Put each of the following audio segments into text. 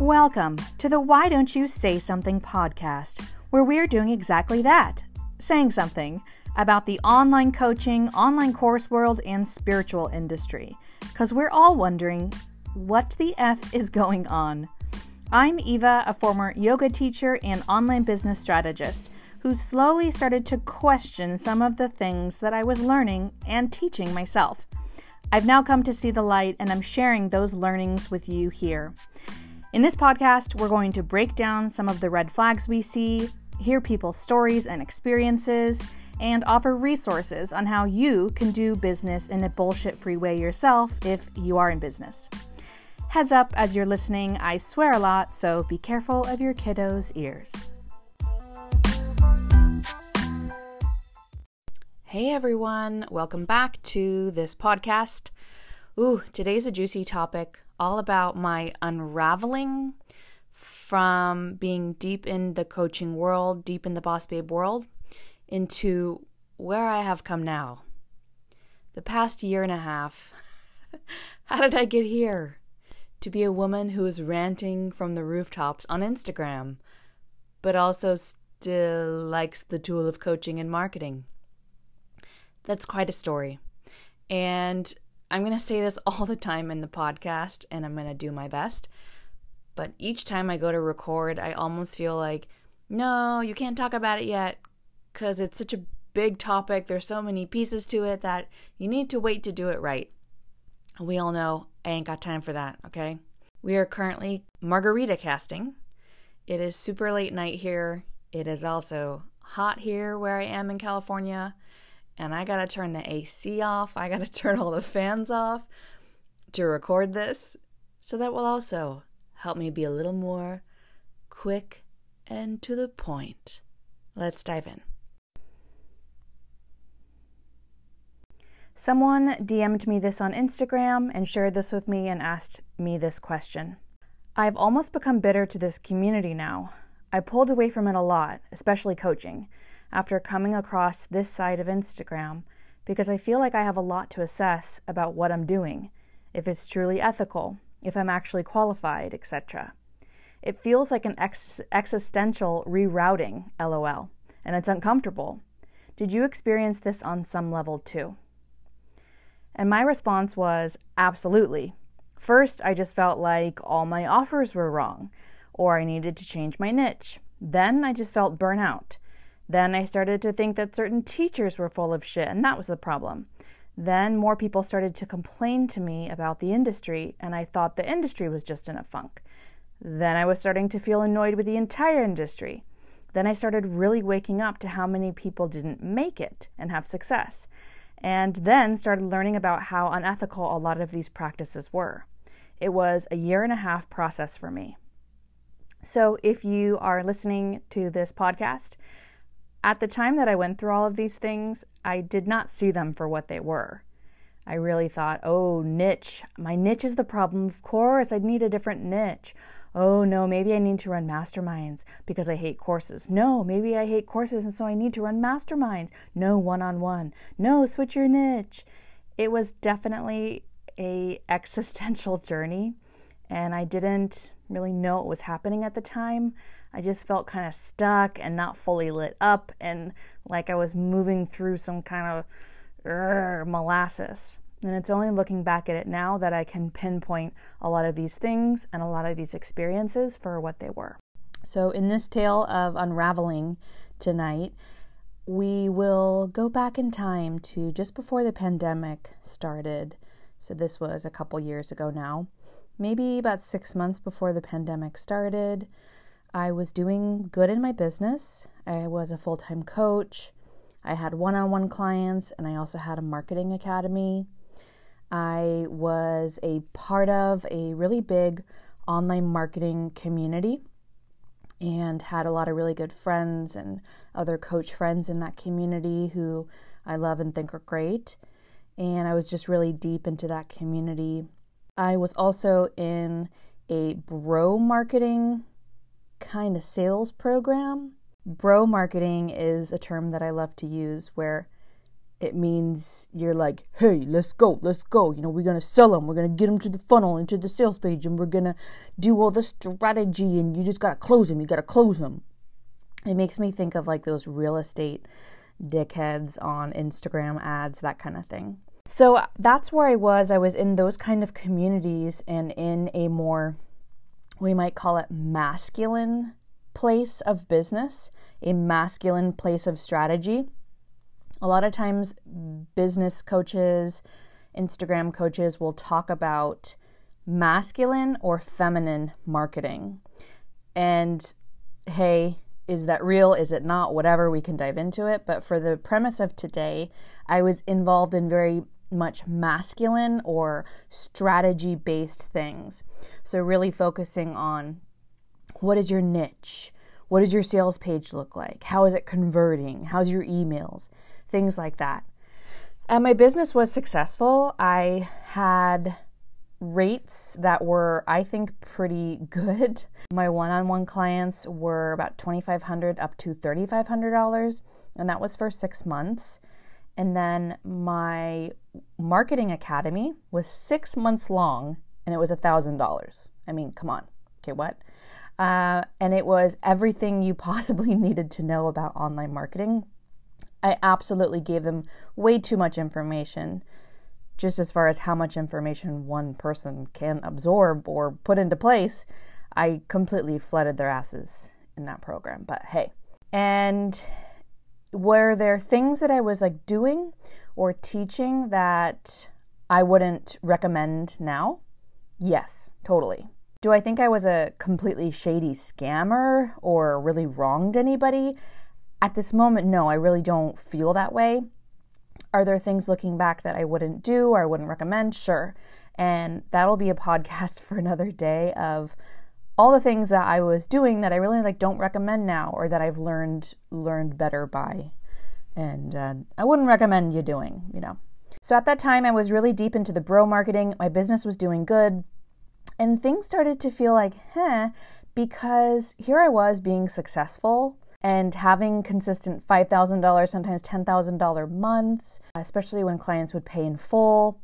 Welcome to the Why Don't You Say Something podcast, where we're doing exactly that saying something about the online coaching, online course world, and spiritual industry. Because we're all wondering what the F is going on. I'm Eva, a former yoga teacher and online business strategist who slowly started to question some of the things that I was learning and teaching myself. I've now come to see the light and I'm sharing those learnings with you here. In this podcast, we're going to break down some of the red flags we see, hear people's stories and experiences, and offer resources on how you can do business in a bullshit free way yourself if you are in business. Heads up as you're listening, I swear a lot, so be careful of your kiddos' ears. Hey everyone, welcome back to this podcast. Ooh, today's a juicy topic all about my unraveling from being deep in the coaching world, deep in the boss babe world, into where I have come now. The past year and a half. How did I get here? To be a woman who is ranting from the rooftops on Instagram, but also still likes the tool of coaching and marketing. That's quite a story. And I'm going to say this all the time in the podcast, and I'm going to do my best. But each time I go to record, I almost feel like, no, you can't talk about it yet because it's such a big topic. There's so many pieces to it that you need to wait to do it right. We all know I ain't got time for that, okay? We are currently margarita casting. It is super late night here. It is also hot here where I am in California and I gotta turn the AC off. I gotta turn all the fans off to record this. So that will also help me be a little more quick and to the point. Let's dive in. Someone DM'd me this on Instagram and shared this with me and asked me this question. I've almost become bitter to this community now. I pulled away from it a lot, especially coaching after coming across this side of Instagram because I feel like I have a lot to assess about what I'm doing, if it's truly ethical, if I'm actually qualified, etc. It feels like an ex- existential rerouting, lol, and it's uncomfortable. Did you experience this on some level too? And my response was absolutely. First, I just felt like all my offers were wrong, or I needed to change my niche. Then I just felt burnout. Then I started to think that certain teachers were full of shit, and that was the problem. Then more people started to complain to me about the industry, and I thought the industry was just in a funk. Then I was starting to feel annoyed with the entire industry. Then I started really waking up to how many people didn't make it and have success. And then started learning about how unethical a lot of these practices were. It was a year and a half process for me. So if you are listening to this podcast, at the time that I went through all of these things, I did not see them for what they were. I really thought, oh, niche. My niche is the problem. Of course, I'd need a different niche. Oh, no, maybe I need to run masterminds because I hate courses. No, maybe I hate courses and so I need to run masterminds. No, one on one. No, switch your niche. It was definitely a existential journey and I didn't really know what was happening at the time. I just felt kind of stuck and not fully lit up and like I was moving through some kind of molasses. And it's only looking back at it now that I can pinpoint a lot of these things and a lot of these experiences for what they were. So, in this tale of unraveling tonight, we will go back in time to just before the pandemic started. So, this was a couple years ago now, maybe about six months before the pandemic started. I was doing good in my business. I was a full time coach. I had one on one clients, and I also had a marketing academy. I was a part of a really big online marketing community and had a lot of really good friends and other coach friends in that community who I love and think are great. And I was just really deep into that community. I was also in a bro marketing kind of sales program. Bro marketing is a term that I love to use where it means you're like, hey, let's go, let's go. You know, we're going to sell them. We're going to get them to the funnel, into the sales page, and we're going to do all the strategy, and you just got to close them. You got to close them. It makes me think of like those real estate dickheads on Instagram ads, that kind of thing. So that's where I was. I was in those kind of communities and in a more, we might call it masculine place of business, a masculine place of strategy. A lot of times, business coaches, Instagram coaches will talk about masculine or feminine marketing. And hey, is that real? Is it not? Whatever, we can dive into it. But for the premise of today, I was involved in very much masculine or strategy based things. So, really focusing on what is your niche? What does your sales page look like? How is it converting? How's your emails? Things like that. And my business was successful. I had rates that were, I think, pretty good. My one on one clients were about 2,500 up to $3,500, and that was for six months. And then my marketing academy was six months long and it was $1,000. I mean, come on. Okay, what? Uh, and it was everything you possibly needed to know about online marketing. I absolutely gave them way too much information just as far as how much information one person can absorb or put into place, I completely flooded their asses in that program. But hey, and were there things that I was like doing or teaching that I wouldn't recommend now? Yes, totally. Do I think I was a completely shady scammer or really wronged anybody? At this moment, no, I really don't feel that way. Are there things looking back that I wouldn't do or I wouldn't recommend? Sure. And that'll be a podcast for another day of all the things that I was doing that I really like don't recommend now or that I've learned learned better by. And uh, I wouldn't recommend you doing, you know. So at that time I was really deep into the bro marketing. My business was doing good. And things started to feel like, huh, because here I was being successful and having consistent $5,000, sometimes $10,000 months, especially when clients would pay in full.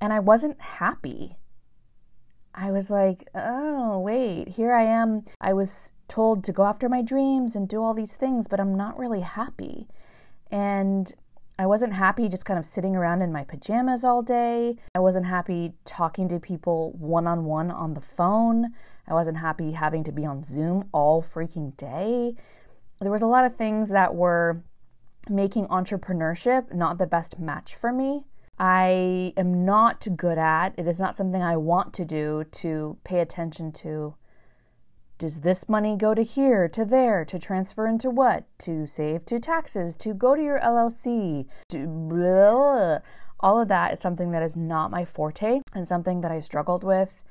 And I wasn't happy. I was like, oh, wait, here I am. I was told to go after my dreams and do all these things, but I'm not really happy. And I wasn't happy just kind of sitting around in my pajamas all day. I wasn't happy talking to people one on one on the phone. I wasn't happy having to be on Zoom all freaking day there was a lot of things that were making entrepreneurship not the best match for me. I am not good at. It is not something I want to do to pay attention to. Does this money go to here, to there, to transfer into what? To save to taxes, to go to your LLC, to blah. All of that is something that is not my forte and something that I struggled with.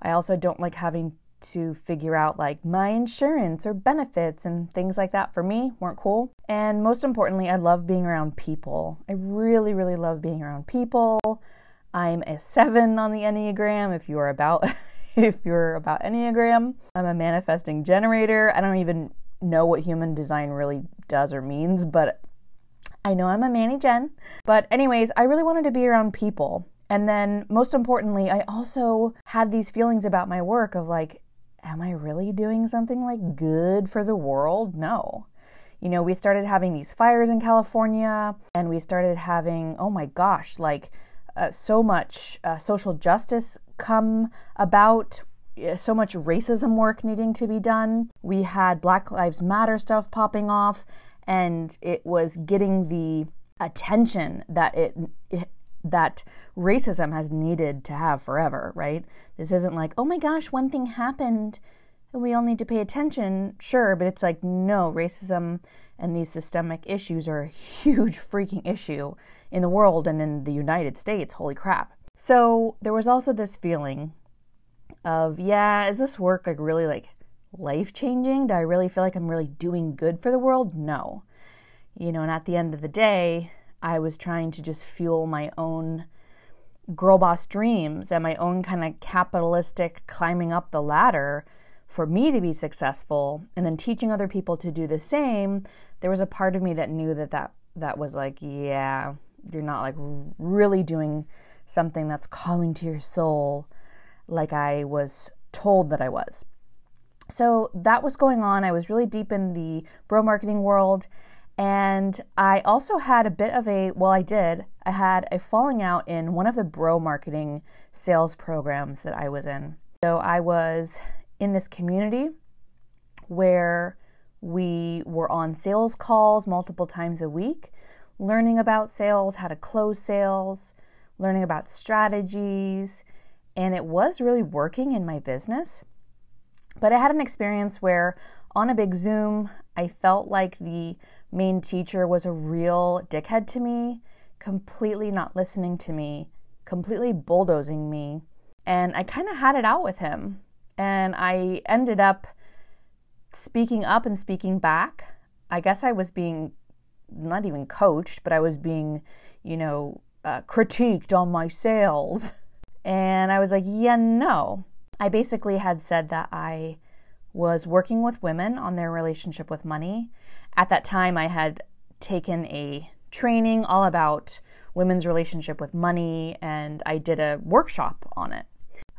I also don't like having to figure out like my insurance or benefits and things like that for me weren't cool. And most importantly, I love being around people. I really, really love being around people. I'm a seven on the Enneagram if you're about if you're about Enneagram. I'm a manifesting generator. I don't even know what human design really does or means, but I know I'm a Manny Gen. But anyways, I really wanted to be around people. And then, most importantly, I also had these feelings about my work of like, am I really doing something like good for the world? No. You know, we started having these fires in California and we started having, oh my gosh, like uh, so much uh, social justice come about, so much racism work needing to be done. We had Black Lives Matter stuff popping off, and it was getting the attention that it, it that racism has needed to have forever, right? This isn't like, oh my gosh, one thing happened and we all need to pay attention. Sure, but it's like, no, racism and these systemic issues are a huge freaking issue in the world and in the United States. Holy crap. So there was also this feeling of, yeah, is this work like really like life changing? Do I really feel like I'm really doing good for the world? No. You know, and at the end of the day, I was trying to just fuel my own girl boss dreams and my own kind of capitalistic climbing up the ladder for me to be successful and then teaching other people to do the same there was a part of me that knew that that that was like yeah you're not like really doing something that's calling to your soul like I was told that I was. So that was going on. I was really deep in the bro marketing world. And I also had a bit of a, well, I did, I had a falling out in one of the bro marketing sales programs that I was in. So I was in this community where we were on sales calls multiple times a week, learning about sales, how to close sales, learning about strategies, and it was really working in my business. But I had an experience where on a big Zoom, I felt like the main teacher was a real dickhead to me, completely not listening to me, completely bulldozing me. And I kind of had it out with him. And I ended up speaking up and speaking back. I guess I was being not even coached, but I was being, you know, uh, critiqued on my sales. And I was like, yeah, no. I basically had said that I was working with women on their relationship with money. At that time, I had taken a training all about women's relationship with money, and I did a workshop on it.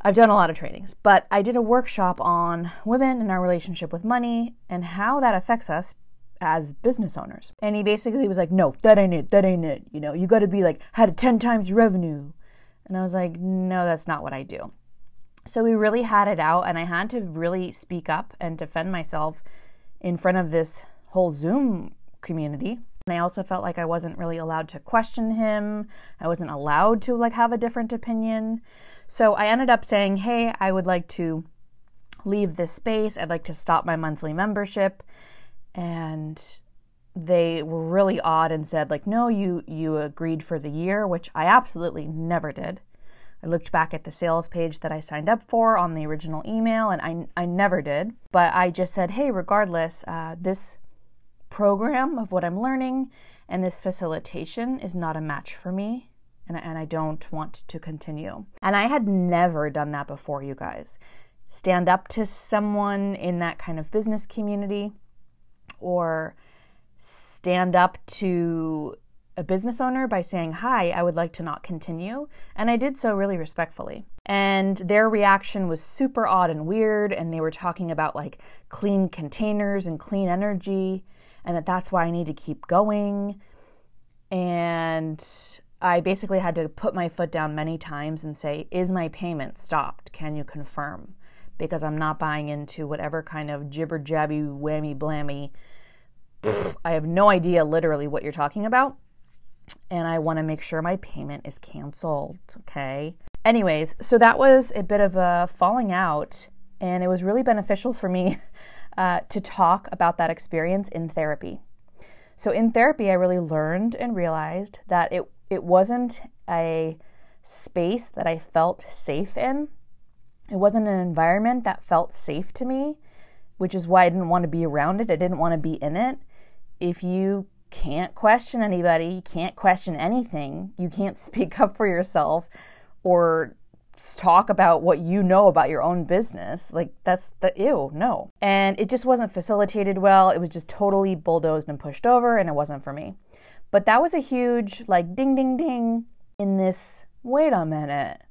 I've done a lot of trainings, but I did a workshop on women and our relationship with money and how that affects us as business owners. And he basically was like, no, that ain't it, that ain't it. You know, you got to be like, had 10 times revenue. And I was like, no, that's not what I do. So we really had it out, and I had to really speak up and defend myself in front of this whole Zoom community. And I also felt like I wasn't really allowed to question him. I wasn't allowed to like have a different opinion. So I ended up saying, "Hey, I would like to leave this space. I'd like to stop my monthly membership." And they were really odd and said like no you you agreed for the year which i absolutely never did i looked back at the sales page that i signed up for on the original email and i, I never did but i just said hey regardless uh, this program of what i'm learning and this facilitation is not a match for me and, and i don't want to continue and i had never done that before you guys stand up to someone in that kind of business community or stand up to a business owner by saying, Hi, I would like to not continue. And I did so really respectfully. And their reaction was super odd and weird. And they were talking about like clean containers and clean energy, and that that's why I need to keep going. And I basically had to put my foot down many times and say, Is my payment stopped? Can you confirm? Because I'm not buying into whatever kind of jibber jabby, whammy blammy I have no idea literally what you're talking about. And I want to make sure my payment is canceled. Okay. Anyways, so that was a bit of a falling out, and it was really beneficial for me uh, to talk about that experience in therapy. So, in therapy, I really learned and realized that it, it wasn't a space that I felt safe in. It wasn't an environment that felt safe to me, which is why I didn't want to be around it. I didn't want to be in it if you can't question anybody, you can't question anything, you can't speak up for yourself or talk about what you know about your own business. Like that's the ew, no. And it just wasn't facilitated well. It was just totally bulldozed and pushed over and it wasn't for me. But that was a huge like ding ding ding in this wait a minute.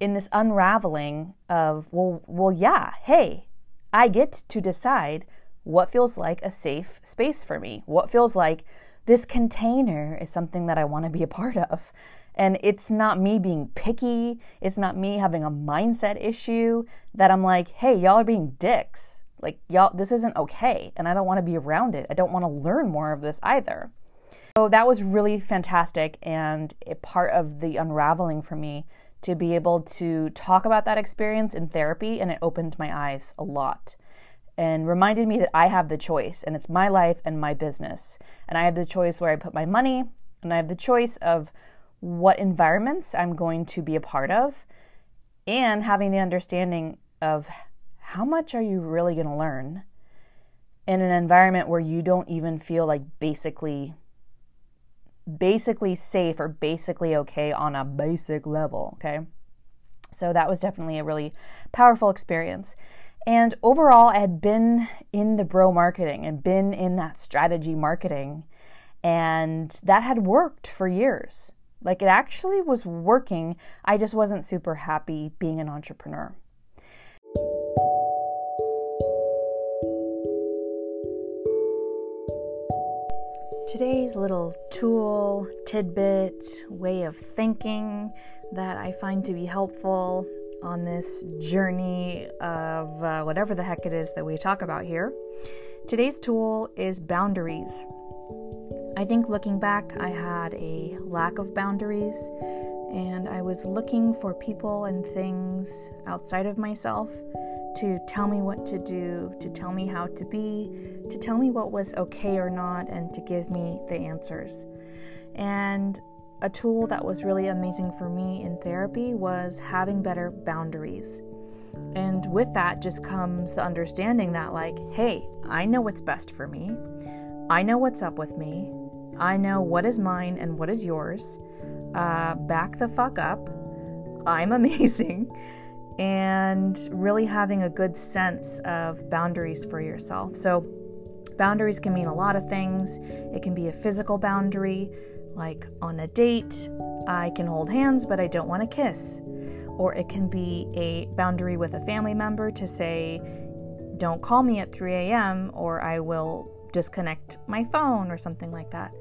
In this unraveling of well well yeah, hey, I get to decide what feels like a safe space for me? What feels like this container is something that I want to be a part of? And it's not me being picky, it's not me having a mindset issue that I'm like, hey, y'all are being dicks. Like, y'all, this isn't okay, and I don't want to be around it. I don't want to learn more of this either. So that was really fantastic and a part of the unraveling for me to be able to talk about that experience in therapy, and it opened my eyes a lot and reminded me that I have the choice and it's my life and my business. And I have the choice where I put my money and I have the choice of what environments I'm going to be a part of and having the understanding of how much are you really going to learn in an environment where you don't even feel like basically basically safe or basically okay on a basic level, okay? So that was definitely a really powerful experience. And overall, I had been in the bro marketing and been in that strategy marketing. And that had worked for years. Like it actually was working. I just wasn't super happy being an entrepreneur. Today's little tool, tidbit, way of thinking that I find to be helpful on this journey of uh, whatever the heck it is that we talk about here. Today's tool is boundaries. I think looking back, I had a lack of boundaries and I was looking for people and things outside of myself to tell me what to do, to tell me how to be, to tell me what was okay or not, and to give me the answers. And a tool that was really amazing for me in therapy was having better boundaries. And with that just comes the understanding that, like, hey, I know what's best for me. I know what's up with me. I know what is mine and what is yours. Uh, back the fuck up. I'm amazing. And really having a good sense of boundaries for yourself. So, boundaries can mean a lot of things. It can be a physical boundary, like on a date, I can hold hands, but I don't want to kiss. Or it can be a boundary with a family member to say, don't call me at 3 a.m., or I will disconnect my phone, or something like that.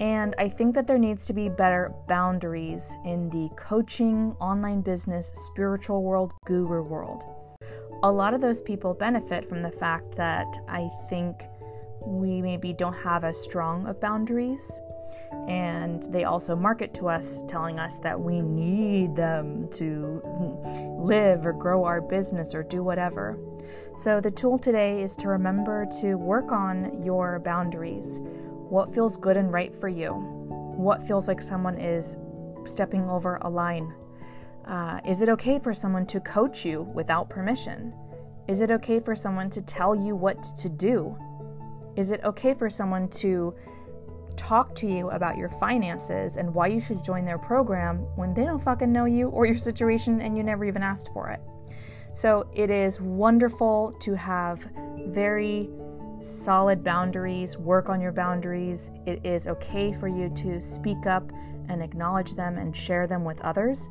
And I think that there needs to be better boundaries in the coaching, online business, spiritual world, guru world. A lot of those people benefit from the fact that I think we maybe don't have as strong of boundaries and they also market to us telling us that we need them to live or grow our business or do whatever. So, the tool today is to remember to work on your boundaries. What feels good and right for you? What feels like someone is stepping over a line? Uh, is it okay for someone to coach you without permission? Is it okay for someone to tell you what to do? Is it okay for someone to talk to you about your finances and why you should join their program when they don't fucking know you or your situation and you never even asked for it. So it is wonderful to have very solid boundaries, work on your boundaries. It is okay for you to speak up and acknowledge them and share them with others.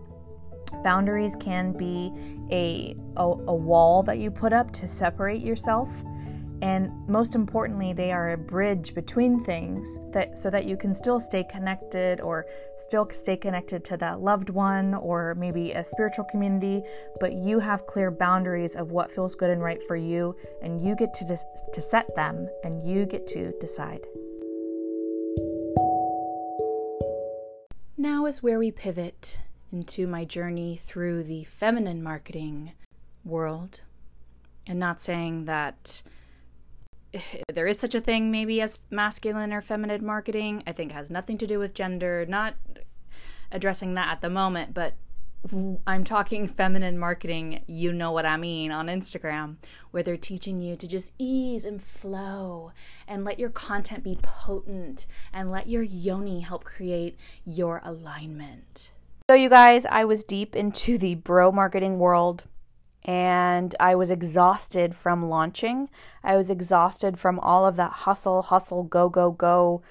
Boundaries can be a, a, a wall that you put up to separate yourself and most importantly they are a bridge between things that so that you can still stay connected or still stay connected to that loved one or maybe a spiritual community but you have clear boundaries of what feels good and right for you and you get to to set them and you get to decide. Now is where we pivot into my journey through the feminine marketing world and not saying that there is such a thing maybe as masculine or feminine marketing. I think has nothing to do with gender, not addressing that at the moment, but I'm talking feminine marketing, you know what I mean, on Instagram, where they're teaching you to just ease and flow and let your content be potent and let your yoni help create your alignment. So, you guys, I was deep into the bro marketing world and I was exhausted from launching. I was exhausted from all of that hustle, hustle, go, go, go,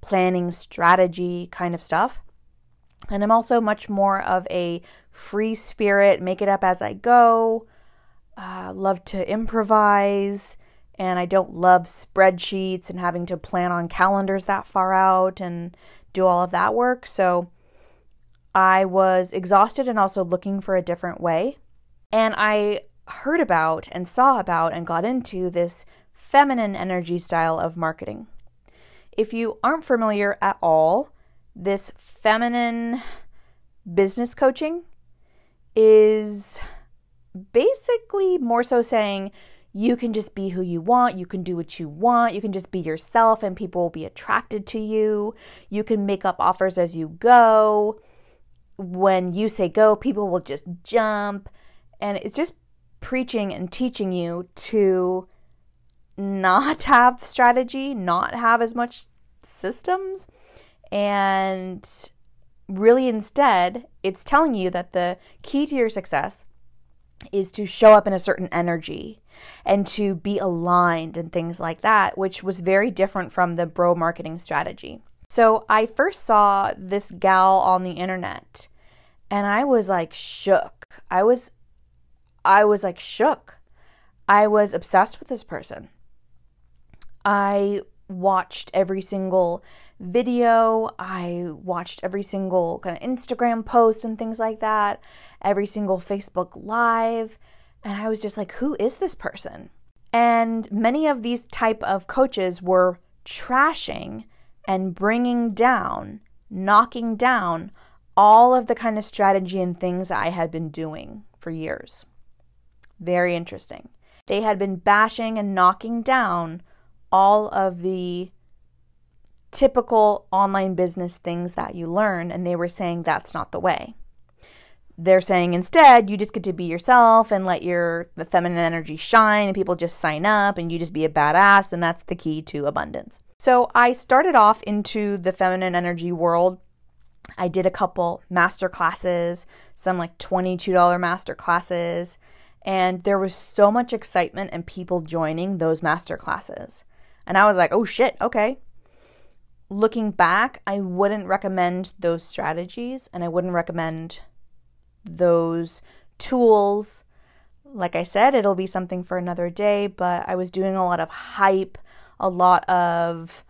planning, strategy kind of stuff. And I'm also much more of a free spirit, make it up as I go, uh, love to improvise, and I don't love spreadsheets and having to plan on calendars that far out and do all of that work. So I was exhausted and also looking for a different way. And I heard about and saw about and got into this feminine energy style of marketing. If you aren't familiar at all, this feminine business coaching is basically more so saying you can just be who you want, you can do what you want, you can just be yourself, and people will be attracted to you. You can make up offers as you go. When you say go, people will just jump. And it's just preaching and teaching you to not have strategy, not have as much systems, and really instead, it's telling you that the key to your success is to show up in a certain energy and to be aligned and things like that, which was very different from the bro marketing strategy. So I first saw this gal on the internet and I was like shook. I was I was like shook. I was obsessed with this person. I watched every single video, I watched every single kind of Instagram post and things like that, every single Facebook live, and I was just like who is this person? And many of these type of coaches were trashing and bringing down, knocking down all of the kind of strategy and things I had been doing for years. Very interesting. They had been bashing and knocking down all of the typical online business things that you learn, and they were saying that's not the way. They're saying instead, you just get to be yourself and let your the feminine energy shine, and people just sign up, and you just be a badass, and that's the key to abundance. So I started off into the feminine energy world. I did a couple master classes, some like $22 master classes, and there was so much excitement and people joining those master classes. And I was like, oh shit, okay. Looking back, I wouldn't recommend those strategies and I wouldn't recommend those tools. Like I said, it'll be something for another day, but I was doing a lot of hype a lot of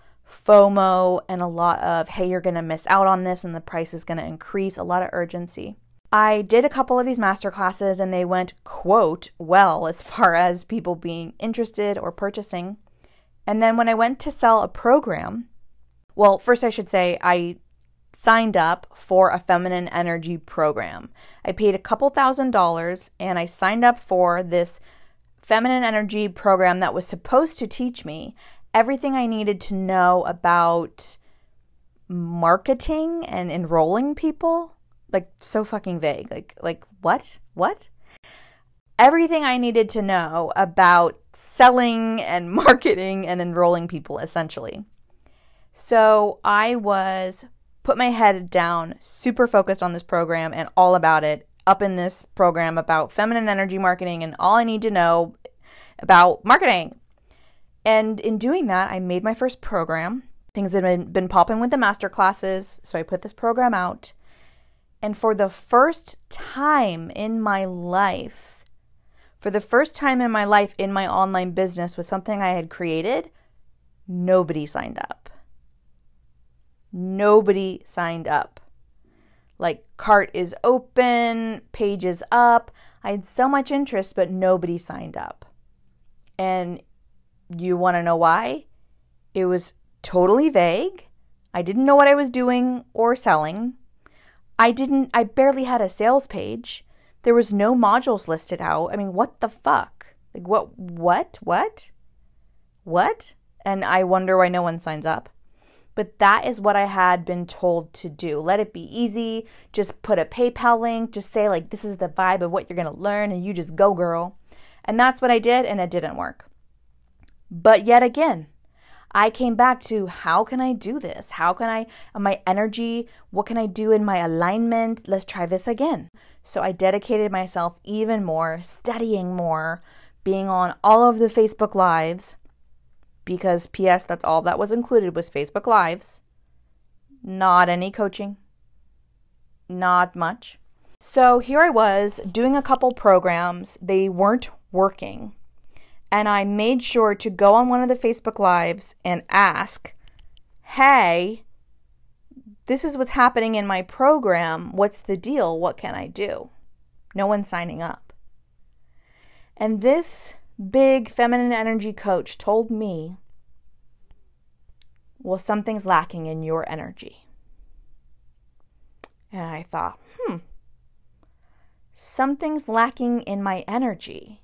FOMO and a lot of, hey, you're going to miss out on this and the price is going to increase, a lot of urgency. I did a couple of these master classes and they went, quote, well as far as people being interested or purchasing. And then when I went to sell a program, well, first I should say I signed up for a feminine energy program. I paid a couple thousand dollars and I signed up for this feminine energy program that was supposed to teach me everything I needed to know about marketing and enrolling people. Like so fucking vague. Like like what? What? Everything I needed to know about selling and marketing and enrolling people essentially. So I was put my head down, super focused on this program and all about it, up in this program about feminine energy marketing and all I need to know about marketing. And in doing that, I made my first program. Things had been, been popping with the master classes, so I put this program out. And for the first time in my life, for the first time in my life in my online business with something I had created, nobody signed up. Nobody signed up. Like, cart is open, page is up. I had so much interest, but nobody signed up. And you want to know why? It was totally vague. I didn't know what I was doing or selling. I didn't, I barely had a sales page. There was no modules listed out. I mean, what the fuck? Like, what, what, what? What? And I wonder why no one signs up. But that is what I had been told to do. Let it be easy. Just put a PayPal link. Just say, like, this is the vibe of what you're going to learn, and you just go, girl. And that's what I did, and it didn't work. But yet again, I came back to how can I do this? How can I, uh, my energy, what can I do in my alignment? Let's try this again. So I dedicated myself even more, studying more, being on all of the Facebook Lives, because P.S., that's all that was included was Facebook Lives. Not any coaching, not much. So here I was doing a couple programs, they weren't working and I made sure to go on one of the Facebook Lives and ask, hey, this is what's happening in my program. What's the deal? What can I do? No one's signing up. And this big feminine energy coach told me, well, something's lacking in your energy. And I thought, hmm, something's lacking in my energy.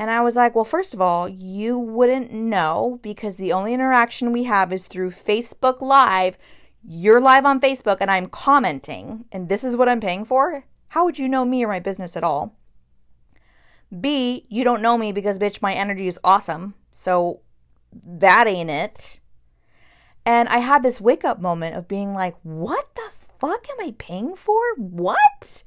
And I was like, well, first of all, you wouldn't know because the only interaction we have is through Facebook Live. You're live on Facebook and I'm commenting, and this is what I'm paying for. How would you know me or my business at all? B, you don't know me because, bitch, my energy is awesome. So that ain't it. And I had this wake up moment of being like, what the fuck am I paying for? What?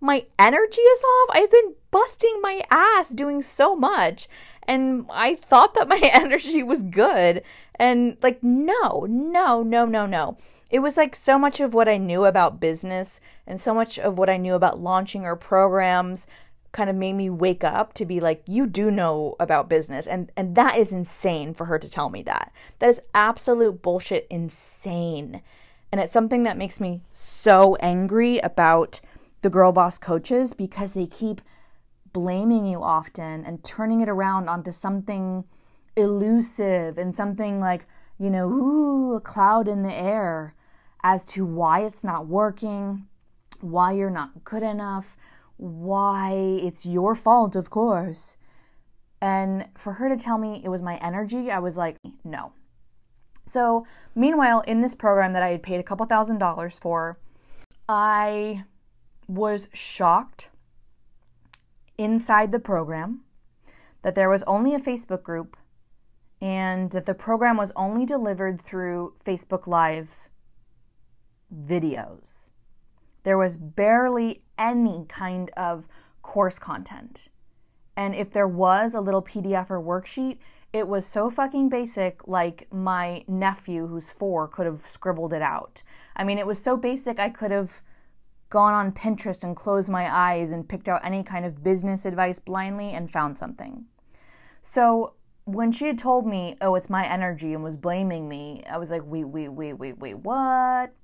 My energy is off. I've been busting my ass doing so much. And I thought that my energy was good. And like, no, no, no, no, no. It was like so much of what I knew about business and so much of what I knew about launching our programs kind of made me wake up to be like you do know about business and and that is insane for her to tell me that that is absolute bullshit insane and it's something that makes me so angry about the girl boss coaches because they keep blaming you often and turning it around onto something elusive and something like you know ooh a cloud in the air as to why it's not working why you're not good enough why it's your fault, of course. And for her to tell me it was my energy, I was like, no. So, meanwhile, in this program that I had paid a couple thousand dollars for, I was shocked inside the program that there was only a Facebook group and that the program was only delivered through Facebook Live videos. There was barely any kind of course content. And if there was a little PDF or worksheet, it was so fucking basic, like my nephew, who's four, could have scribbled it out. I mean, it was so basic, I could have gone on Pinterest and closed my eyes and picked out any kind of business advice blindly and found something. So when she had told me, oh, it's my energy and was blaming me, I was like, wait, wait, wait, wait, wait, what?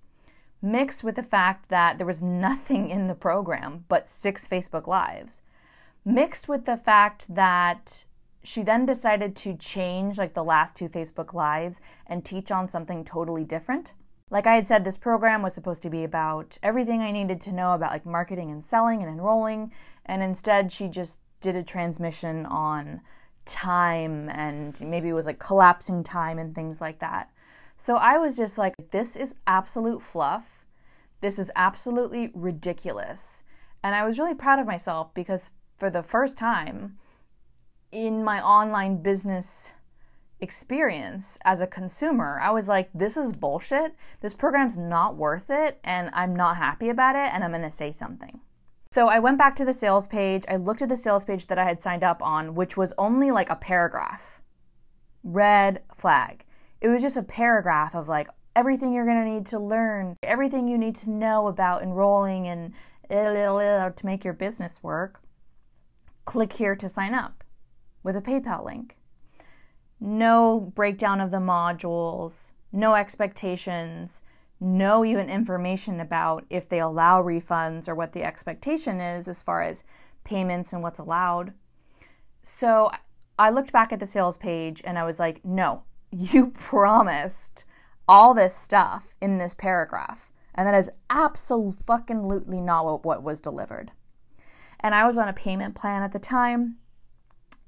mixed with the fact that there was nothing in the program but six Facebook Lives, mixed with the fact that she then decided to change like the last two Facebook Lives and teach on something totally different. Like I had said, this program was supposed to be about everything I needed to know about like marketing and selling and enrolling, and instead she just did a transmission on time and maybe it was like collapsing time and things like that. So I was just like, this is absolute fluff. This is absolutely ridiculous. And I was really proud of myself because for the first time in my online business experience as a consumer, I was like, this is bullshit. This program's not worth it. And I'm not happy about it. And I'm to say something. So I went back to the sales page. I looked at the sales page that I had signed up on, which was only like a paragraph. Red flag. It was just a paragraph of like everything you're going to need to learn, everything you need to know about enrolling and to make your business work. Click here to sign up with a PayPal link. No breakdown of the modules, no expectations, no even information about if they allow refunds or what the expectation is as far as payments and what's allowed. So I looked back at the sales page and I was like, no, you promised all this stuff in this paragraph. And that is absolutely not what was delivered. And I was on a payment plan at the time.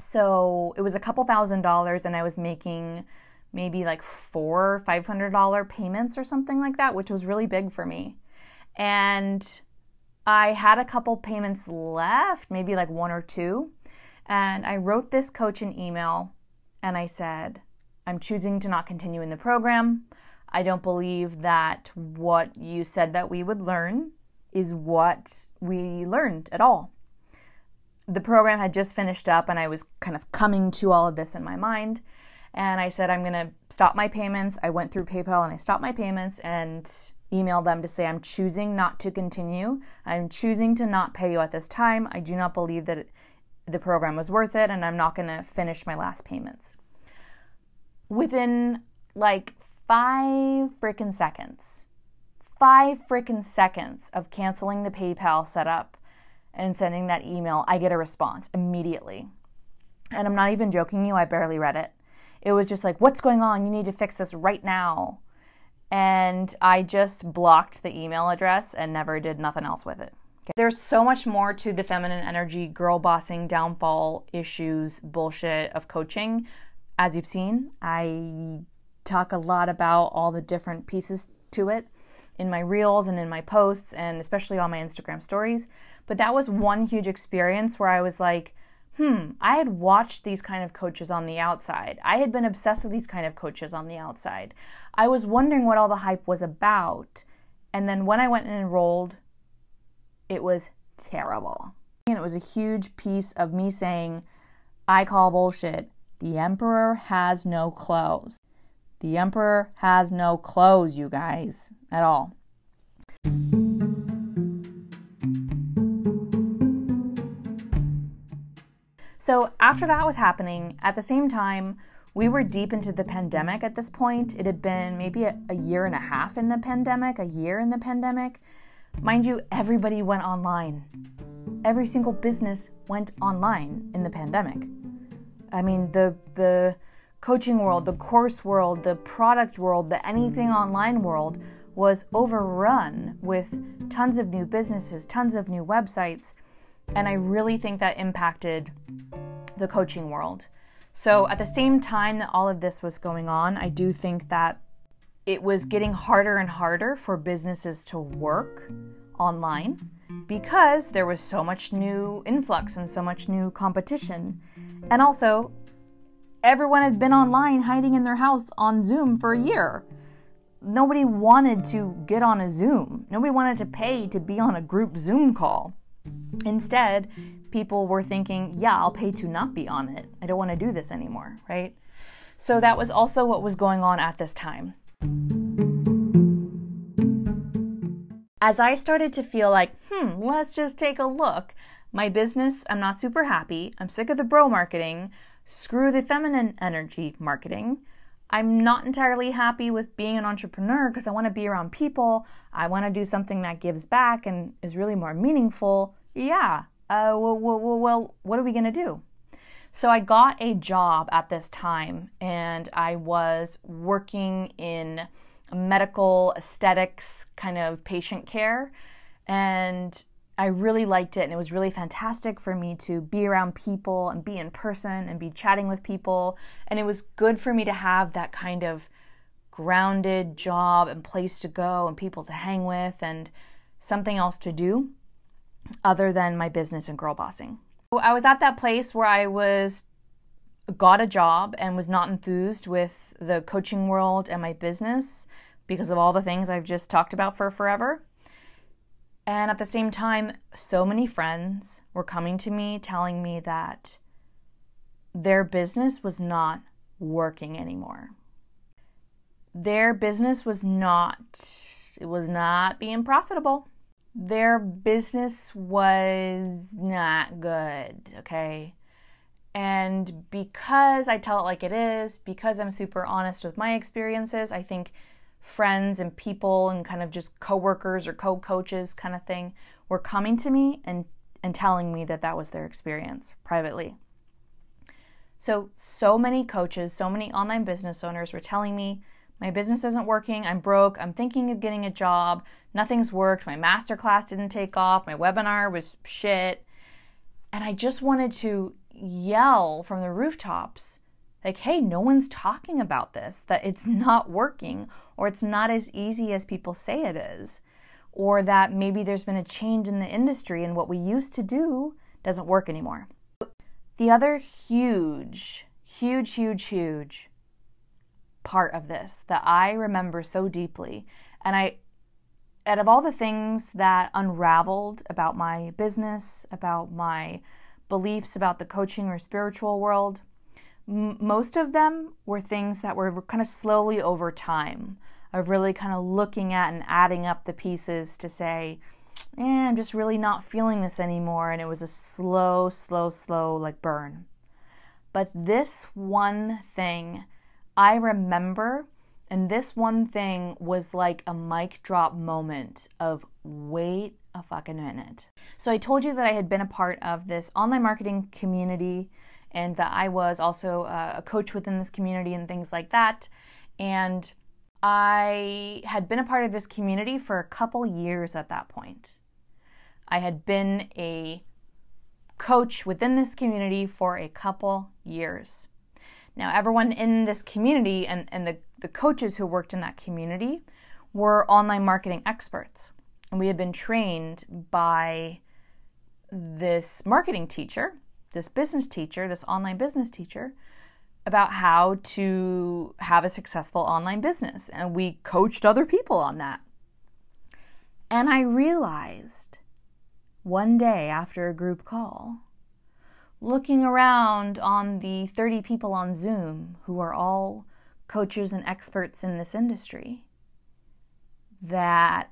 So it was a couple thousand dollars, and I was making maybe like four, five hundred dollar payments or something like that, which was really big for me. And I had a couple payments left, maybe like one or two. And I wrote this coach an email and I said, I'm choosing to not continue in the program. I don't believe that what you said that we would learn is what we learned at all. The program had just finished up and I was kind of coming to all of this in my mind. And I said, I'm going to stop my payments. I went through PayPal and I stopped my payments and emailed them to say, I'm choosing not to continue. I'm choosing to not pay you at this time. I do not believe that the program was worth it and I'm not going to finish my last payments within like five freaking seconds, five freaking seconds of canceling the PayPal setup and sending that email, I get a response immediately. And I'm not even joking you, I barely read it. It was just like, what's going on? You need to fix this right now. And I just blocked the email address and never did nothing else with it. Okay. There's so much more to the feminine energy, girl bossing, downfall issues, bullshit of coaching as you've seen, I talk a lot about all the different pieces to it in my reels and in my posts, and especially on my Instagram stories. But that was one huge experience where I was like, hmm, I had watched these kind of coaches on the outside. I had been obsessed with these kind of coaches on the outside. I was wondering what all the hype was about. And then when I went and enrolled, it was terrible. And it was a huge piece of me saying, I call bullshit. The emperor has no clothes. The emperor has no clothes, you guys, at all. So, after that was happening, at the same time, we were deep into the pandemic at this point. It had been maybe a, a, year and a half in the pandemic, a year in the pandemic. Mind you, everybody went online. Every single business went online in the pandemic. I mean, the the coaching world, the course world, the product world, the anything online world was overrun with tons of new businesses, tons of new websites, and I really think that impacted the coaching world. So, at the same time that all of this was going on, I do think that it was getting harder and harder for businesses to work online because there was so much new influx and so much new competition. And also, everyone had been online hiding in their house on Zoom for a year. Nobody wanted to get on a Zoom. Nobody wanted to pay to be on a group Zoom call. Instead, people were thinking, yeah, I'll pay to not be on it. I don't want to do this anymore, right? So that was also what was going on at this time. As I started to feel like, hmm, let's just take a look. My business, I'm not super happy. I'm sick of the bro marketing. Screw the feminine energy marketing. I'm not entirely happy with being an entrepreneur because I want to be around people. I want to do something that gives back and is really more meaningful. Yeah. Uh, well, well, well, what are we going to do? So I got a job at this time and I was working in medical aesthetics kind of patient care. And I really liked it, and it was really fantastic for me to be around people and be in person and be chatting with people. And it was good for me to have that kind of grounded job and place to go and people to hang with and something else to do other than my business and girl bossing. I was at that place where I was got a job and was not enthused with the coaching world and my business because of all the things I've just talked about for forever. And at the same time, so many friends were coming to me telling me that their business was not working anymore. Their business was not it was not being profitable. Their business was not good, okay? And because I tell it like it is, because I'm super honest with my experiences, I think friends and people and kind of just coworkers or co-coaches kind of thing were coming to me and and telling me that that was their experience privately. So so many coaches, so many online business owners were telling me my business isn't working, I'm broke, I'm thinking of getting a job, nothing's worked, my masterclass didn't take off, my webinar was shit. And I just wanted to yell from the rooftops like, hey, no one's talking about this, that it's not working, or it's not as easy as people say it is, or that maybe there's been a change in the industry and what we used to do doesn't work anymore. The other huge, huge, huge, huge part of this that I remember so deeply, and I, out of all the things that unraveled about my business, about my beliefs about the coaching or spiritual world, M- most of them were things that were kind of slowly over time of really kind of looking at and adding up the pieces to say, eh, I'm just really not feeling this anymore. And it was a slow, slow, slow, like burn. But this one thing I remember, and this one thing was like a mic drop moment of wait a fucking minute. So I told you that I had been a part of this online marketing community and that I was also uh, a coach within this community and things like that. And I had been a part of this community for a couple years at that point. I had been a coach within this community for a couple years. Now, everyone in this community and, and the, the coaches who worked in that community were online marketing experts. And we had been trained by this marketing teacher this business teacher, this online business teacher, about how to have a successful online business. And we coached other people on that. And I realized one day after a group call, looking around on the 30 people on Zoom who are all coaches and experts in this industry that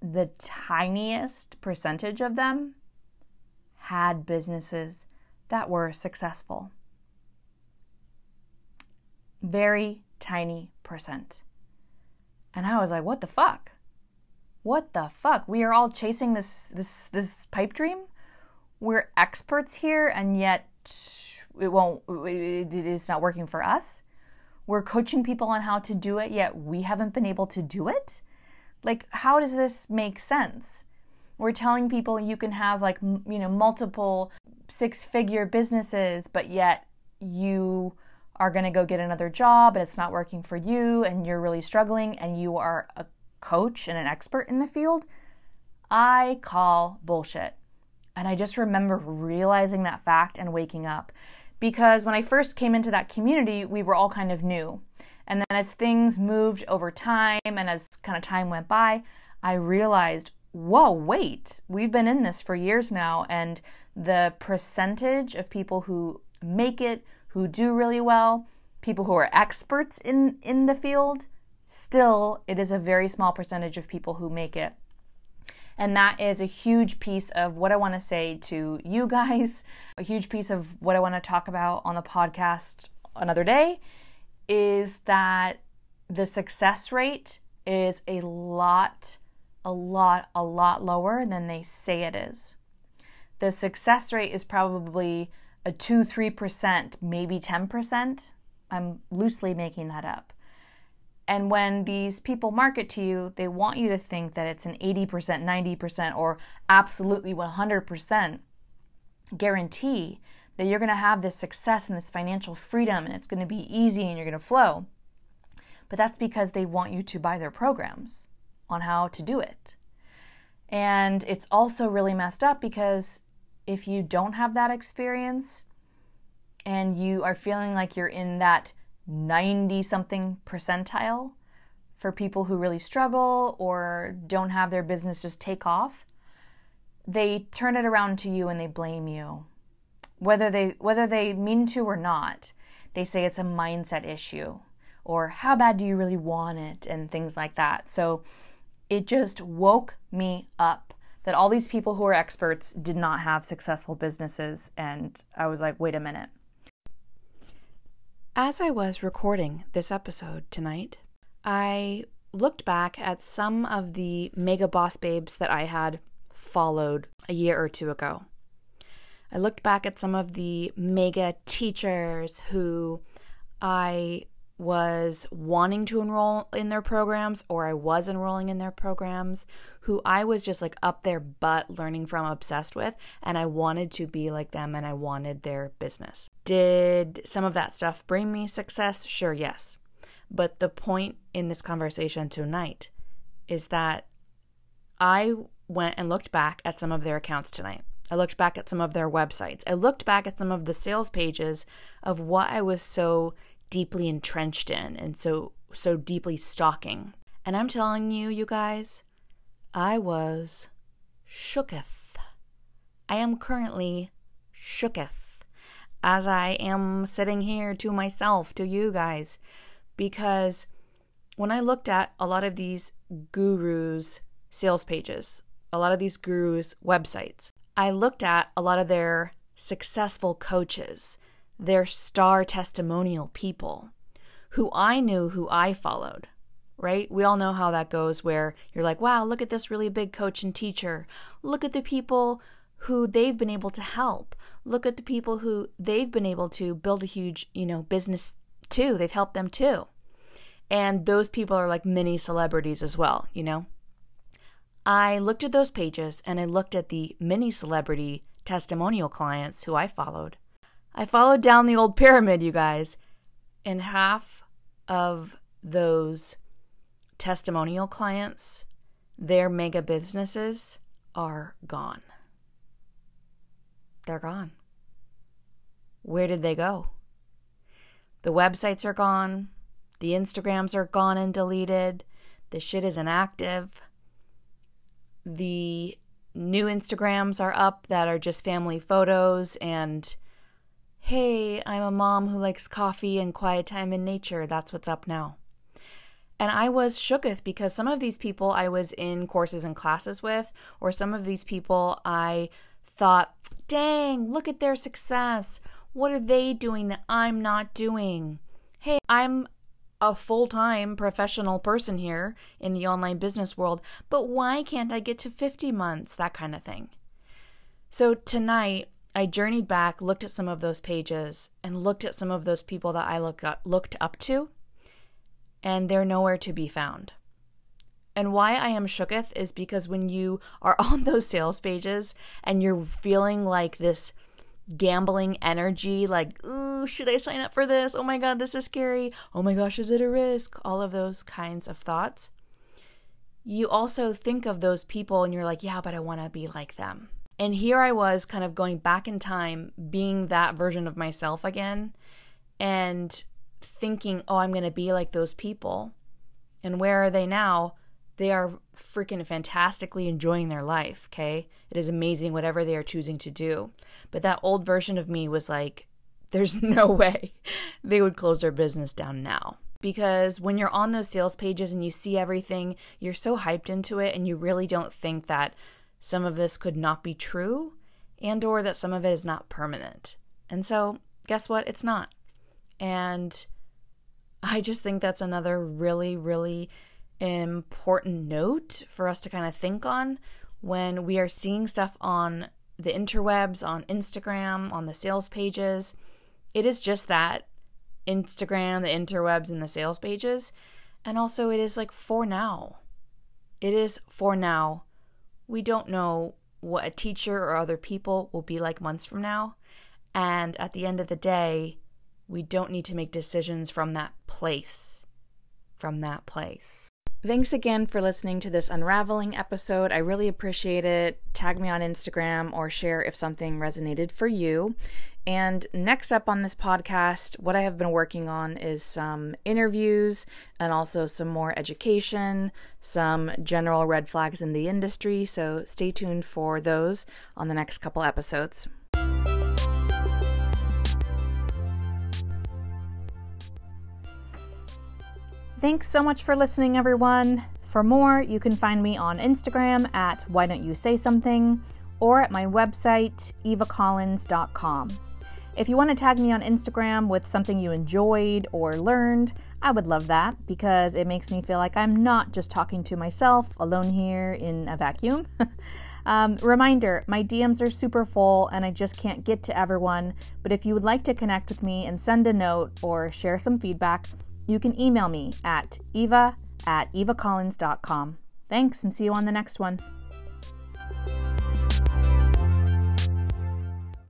the tiniest percentage of them had businesses that were successful. Very tiny percent. And I was like, what the fuck? What the fuck? We are all chasing this this this pipe dream. We're experts here and yet it won't it is not working for us. We're coaching people on how to do it yet we haven't been able to do it. Like how does this make sense? We're telling people you can have like you know multiple six-figure businesses but yet you are going to go get another job and it's not working for you and you're really struggling and you are a coach and an expert in the field, I call bullshit. And I just remember realizing that fact and waking up. Because when I first came into that community, we were all kind of new. And then as things moved over time and as kind of time went by, I realized, whoa, wait, we've been in this for years now. And the percentage of people who make it, who do really well, people who are experts in, in the field, still, it is a very small percentage of people who make it. And that is a huge piece of what I want to say to you guys, a huge piece of what I want to talk about on the podcast another day is that the success rate is a lot, a lot, a lot lower than they say it is. The success rate is probably a 2 3%, maybe 10%. I'm loosely making that up. And when these people market to you, they want you to think that it's an 80%, 90%, or absolutely 100% guarantee that you're going to have this success and this financial freedom and it's going to be easy and you're going to flow. But that's because they want you to buy their programs on how to do it. And it's also really messed up because if you don't have that experience and you are feeling like you're in that 90 something percentile for people who really struggle or don't have their business just take off, they turn it around to you and they blame you. Whether they whether they mean to or not, they say it's a mindset issue or how bad do you really want it and things like that. So it just woke me up that all these people who are experts did not have successful businesses. And I was like, wait a minute. As I was recording this episode tonight, I looked back at some of the mega boss babes that I had followed a year or two ago. I looked back at some of the mega teachers who I was wanting to enroll in their programs or I was enrolling in their programs who I was just like up their butt learning from, obsessed with, and I wanted to be like them and I wanted their business. Did some of that stuff bring me success? Sure, yes. But the point in this conversation tonight is that I went and looked back at some of their accounts tonight. I looked back at some of their websites. I looked back at some of the sales pages of what I was so deeply entrenched in and so so deeply stalking. And I'm telling you, you guys, I was shooketh. I am currently shooketh as I am sitting here to myself, to you guys, because when I looked at a lot of these gurus' sales pages, a lot of these gurus' websites, I looked at a lot of their successful coaches their star testimonial people who I knew who I followed, right? We all know how that goes where you're like, wow, look at this really big coach and teacher. Look at the people who they've been able to help. Look at the people who they've been able to build a huge, you know, business too. They've helped them too. And those people are like mini celebrities as well, you know? I looked at those pages and I looked at the mini celebrity testimonial clients who I followed. I followed down the old pyramid, you guys, and half of those testimonial clients, their mega businesses are gone. They're gone. Where did they go? The websites are gone. The Instagrams are gone and deleted. The shit is inactive. The new Instagrams are up that are just family photos and hey, I'm a mom who likes coffee and quiet time in nature. That's what's up now. And I was shooketh because some of these people I was in courses and classes with, or some of these people I thought, dang, look at their success. What are they doing that I'm not doing? Hey, I'm a full time professional person here in the online business world, but why can't I get to 50 months? That kind of thing. So tonight, I journeyed back, looked at some of those pages, and looked at some of those people that I look up, looked up to and they're nowhere to be found. And why I am shooketh is because when you are on those sales pages and you're feeling like this gambling energy, like, ooh, should I sign up for this? Oh my God, this is scary. Oh my gosh, is it a risk? All of those kinds of thoughts. You also think of those people and you're like, yeah, but I want to be like them. And here I was kind of going back in time, being that version of myself again. And thinking, oh, I'm going to be like those people. And where are they now? They are freaking fantastically enjoying their life, okay? It is amazing whatever they are choosing to do. But that old version of me was like, there's no way they would close their business down now. Because when you're on those sales pages and you see everything, you're so hyped into it and you really don't think that some of this could not be true and or that some of it is not permanent. And so, guess what? It's not. And I just think that's another really, really important note for us to kind of think on when we are seeing stuff on the interwebs, on Instagram, on the sales pages. It is just that Instagram, the interwebs, and the sales pages. And also, it is like for now. It is for now. We don't know what a teacher or other people will be like months from now. And at the end of the day, we don't need to make decisions from that place. From that place. Thanks again for listening to this unraveling episode. I really appreciate it. Tag me on Instagram or share if something resonated for you. And next up on this podcast, what I have been working on is some interviews and also some more education, some general red flags in the industry. So stay tuned for those on the next couple episodes. Thanks so much for listening, everyone. For more, you can find me on Instagram at Why Don't You Say Something or at my website, evacollins.com. If you want to tag me on Instagram with something you enjoyed or learned, I would love that because it makes me feel like I'm not just talking to myself alone here in a vacuum. um, reminder my DMs are super full and I just can't get to everyone, but if you would like to connect with me and send a note or share some feedback, you can email me at eva at evacollins.com. Thanks and see you on the next one.